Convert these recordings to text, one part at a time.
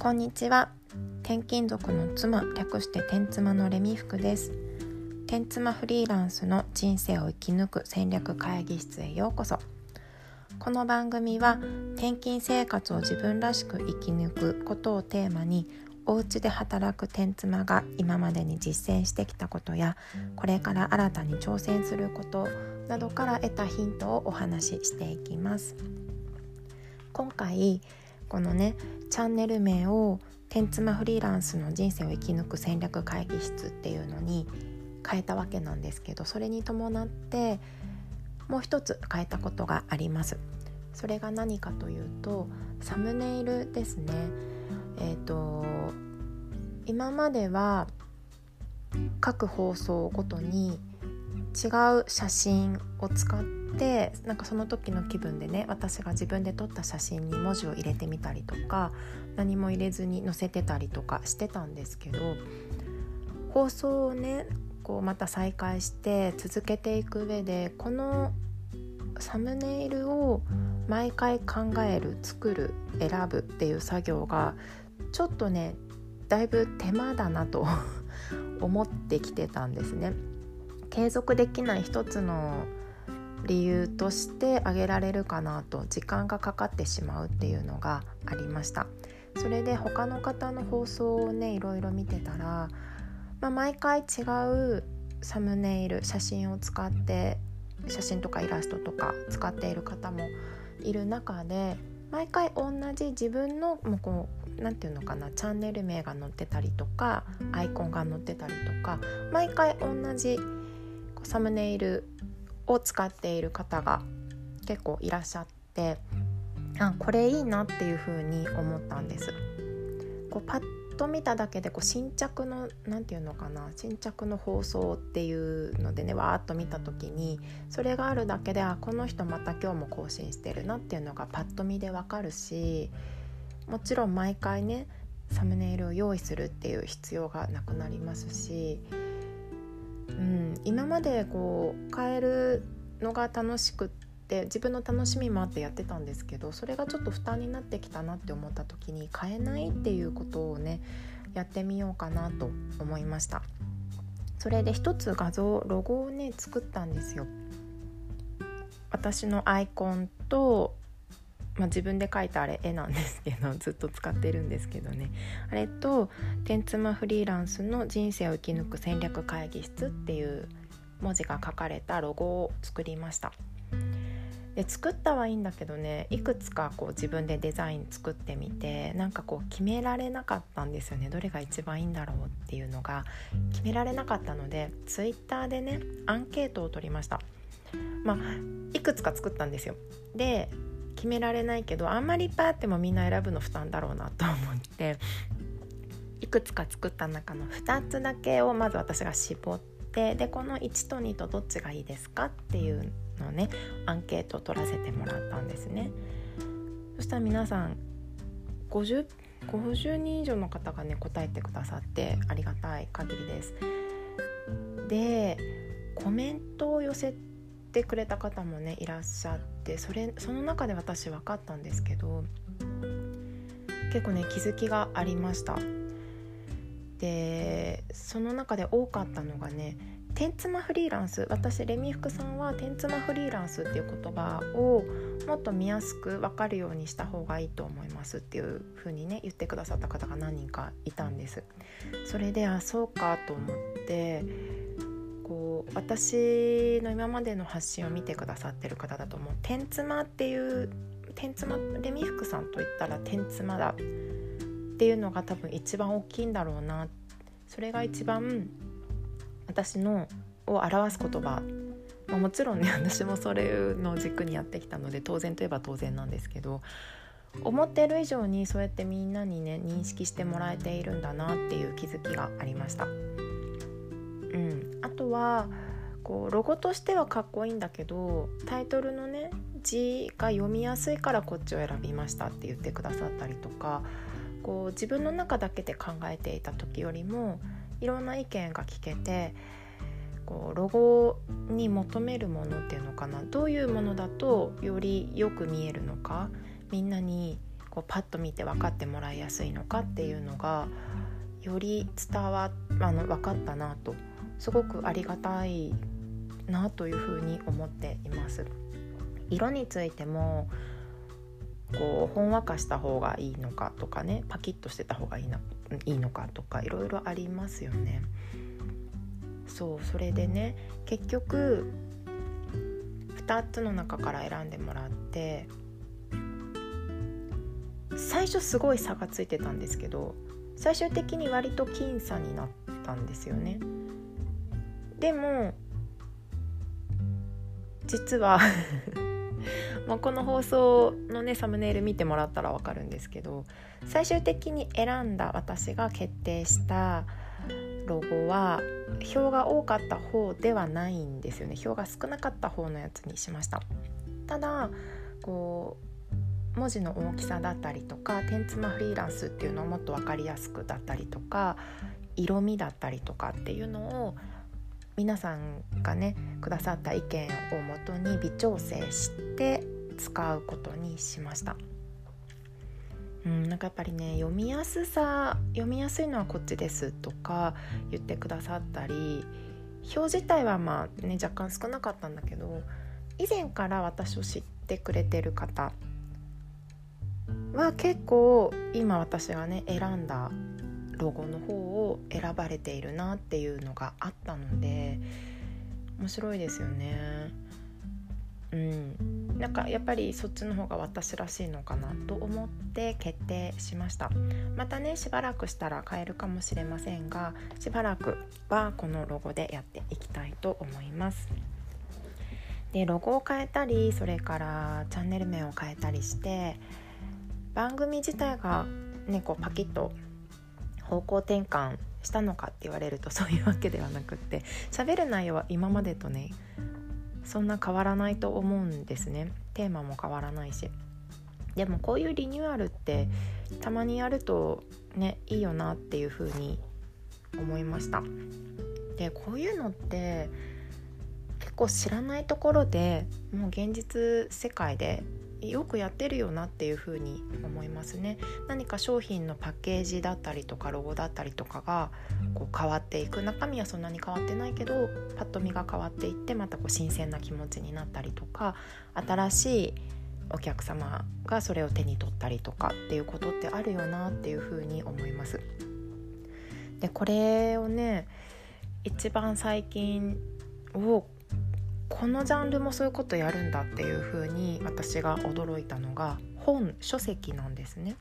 こんにちは。転勤族の妻略して天妻のレミ服です。天妻フリーランスの人生を生き抜く戦略会議室へようこそ。この番組は転勤生活を自分らしく生き抜くことをテーマにお家で働く天妻が今までに実践してきたことやこれから新たに挑戦することなどから得たヒントをお話ししていきます。今回このねチャンネル名を「天妻フリーランスの人生を生き抜く戦略会議室」っていうのに変えたわけなんですけどそれに伴ってもう一つ変えたことがあります。それが何かというとサムネイルですね。えっ、ー、と今までは各放送ごとに違う写真を使ってなんかその時の気分でね私が自分で撮った写真に文字を入れてみたりとか何も入れずに載せてたりとかしてたんですけど放送をねこうまた再開して続けていく上でこのサムネイルを毎回考える作る選ぶっていう作業がちょっとねだいぶ手間だなと 思ってきてたんですね。継続できない一つの理由として挙げられるかなと時間がかかってしまうっていうのがありました。それで他の方の放送をねいろいろ見てたら、まあ、毎回違うサムネイル写真を使って写真とかイラストとか使っている方もいる中で毎回同じ自分のもうこう何て言うのかなチャンネル名が載ってたりとかアイコンが載ってたりとか毎回同じサムネイルを使っている方が結構いらっしゃってあこれいいなっていう風に思ったんです。こうパッと見ただけでこう新着の何て言うのかな新着の放送っていうのでねわーっと見た時にそれがあるだけであこの人また今日も更新してるなっていうのがパッと見でわかるしもちろん毎回ねサムネイルを用意するっていう必要がなくなりますしうん、今までこう変えるのが楽しくって自分の楽しみもあってやってたんですけどそれがちょっと負担になってきたなって思った時に変えないっていうことをねやってみようかなと思いました。それで一つ画像ロゴをね作ったんですよ。私のアイコンとまあ、自分で描いたあれ絵なんですけどずっと使ってるんですけどね。あれと「天妻フリーランスの人生を生き抜く戦略会議室」っていう文字が書かれたロゴを作りました。で作ったはいいんだけどねいくつかこう自分でデザイン作ってみてなんかこう決められなかったんですよね。どれが一番いいんだろうっていうのが決められなかったのでツイッターでねアンケートを取りました。まあいくつか作ったんですよ。で決められないけどあんまりいっぱいあってもみんな選ぶの負担だろうなと思っていくつか作った中の2つだけをまず私が絞ってでこの1と2とどっちがいいですかっていうのをねアンケートを取らせてもらったんですね。そしたら皆さん 50, 50人以上の方がね答えてくださってありがたい限りです。でコメントを寄せてくれた方もねいらっしゃってそれその中で私分かったんですけど結構ね気づきがありました。でその中で多かったのがね「天妻フリーランス」私レミフクさんは「天妻フリーランス」っていう言葉をもっと見やすく分かるようにした方がいいと思います。っていう風にね言ってくださった方が何人かいたんです。それであそうかと思って私の今までの発信を見てくださってる方だと思う。天妻っていう天妻レミ服さんといったら天妻だっていうのが多分一番大きいんだろうな。それが一番私のを表す言葉、まあ、もちろんね 私もそれの軸にやってきたので当然といえば当然なんですけど思ってる以上にそうやってみんなにね認識してもらえているんだなっていう気づきがありました。うん、とはこうロゴとしてはかっこいいんだけどタイトルのね字が読みやすいからこっちを選びましたって言ってくださったりとかこう自分の中だけで考えていた時よりもいろんな意見が聞けてこうロゴに求めるものっていうのかなどういうものだとよりよく見えるのかみんなにこうパッと見て分かってもらいやすいのかっていうのがより伝わあの分かったなとすすごくありがたいなというふうに思っています。色についてもこうほんわかした方がいいのかとかねパキッとしてた方がいいないいのかとかいろいろありますよね。そうそれでね結局2つの中から選んでもらって最初すごい差がついてたんですけど最終的に割と僅差になったんですよね。でも実は まこの放送のねサムネイル見てもらったら分かるんですけど最終的に選んだ私が決定したロゴは票が多かった方ではないんですよね。票が少なかった方のやつにしました。ただこう文字の大きさだったりとか天妻フリーランスっていうのをもっと分かりやすくだったりとか色味だったりとかっていうのを皆さんがねくださった意見をもとに微調整して使うことにしました。うん、なんかやっぱりね読みやすさ読みやすいのはこっちですとか言ってくださったり表自体はまあね若干少なかったんだけど以前から私を知ってくれてる方は結構今私がね選んだロゴの方を選ばれているなっていうのがあったので面白いですよね。うん、なんかやっぱりそっちの方が私らしいのかなと思って決定しました。またねしばらくしたら変えるかもしれませんがしばらくはこのロゴでやっていきたいと思います。でロゴを変えたりそれからチャンネル名を変えたりして番組自体がねこうパキッと方向転換したのかって言われると そういうわけではなくって喋る内容は今までとねそんな変わらないと思うんですね。テーマも変わらないし。でもこういうリニューアルってたまにやるとねいいよなっていうふうに思いました。でこういうのって結構知らないところでもう現実世界でよくやってるよなっていうふに思いますね何か商品のパッケージだったりとかロゴだったりとかがこう変わっていく中身はそんなに変わってないけどパッと見が変わっていってまたこう新鮮な気持ちになったりとか新しいお客様がそれを手に取ったりとかっていうことってあるよなっていうふうに思います。でこれをね一番最近をこのジャンルもそういうことやるんだっていう風に私が驚いたのが本書籍なんですね。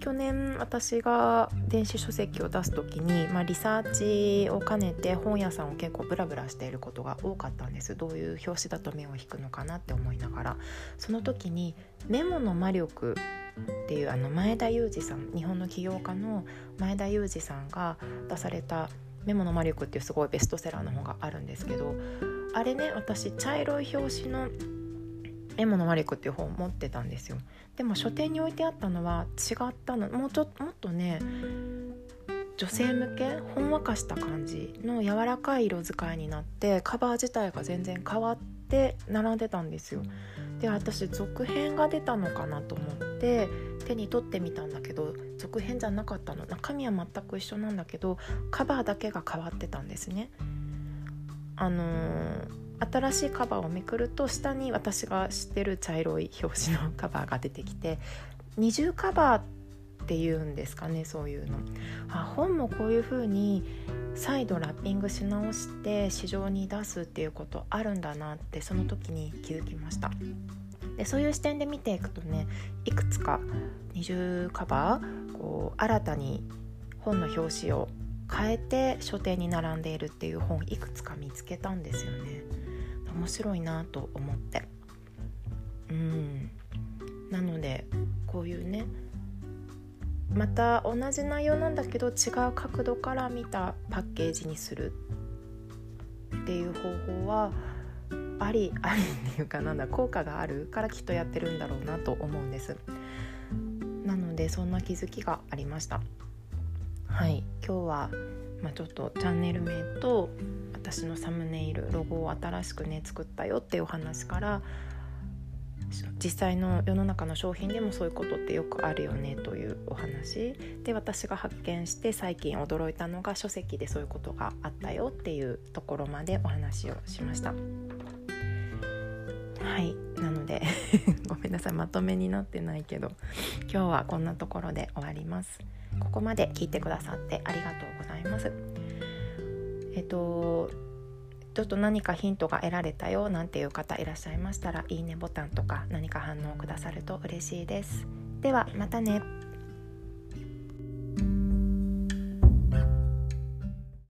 去年私が電子書籍を出す時に、まあ、リサーチを兼ねて本屋さんを結構ブラブラしていることが多かったんですどういう表紙だと目を引くのかなって思いながらその時に「メモの魔力」っていうあの前田裕二さん日本の起業家の前田裕二さんが出された「メモの魔力」っていうすごいベストセラーの本があるんですけどあれね私茶色い表紙の「メモのマリコ」っていう本持ってたんですよ。でも書店に置いてあったのは違ったの。もうちょもっとね女性向けほんわかした感じの柔らかい色使いになってカバー自体が全然変わって並んでたんですよ。で私続編が出たのかなと思って手に取ってみたんだけど続編じゃなかったの。中身は全く一緒なんだけどカバーだけが変わってたんですね。あのー、新しいカバーをめくると下に私が知ってる茶色い表紙のカバーが出てきて二重カバーっていうんですかねそういうの。あ本もこういう風に再度ラッピングし直して市場に出すっていうことあるんだなってその時に気づきました。でそういう視点で見ていくとねいくつか二重カバーこう新たに本の表紙を変えて書店に並んでいるっていう本いくつか見つけたんですよね。面白いなと思って。うん。なのでこういうねまた同じ内容なんだけど違う角度から見たパッケージにするっていう方法はありありっていうかなんだ効果があるからきっとやってるんだろうなと思うんです。なのでそんな気づきがありました。はい。今日は、まあ、ちょっとチャンネル名と私のサムネイルロゴを新しくね作ったよっていうお話から実際の世の中の商品でもそういうことってよくあるよねというお話で私が発見して最近驚いたのが書籍でそういうことがあったよっていうところまでお話をしました。はい。なので ごめんなさい。まとめになってないけど今日はこんなところで終わります。ここまで聞いてくださってありがとうございます。えっとちょっと何かヒントが得られたよなんていう方いらっしゃいましたらいいねボタンとか何か反応くださると嬉しいです。ではまたね。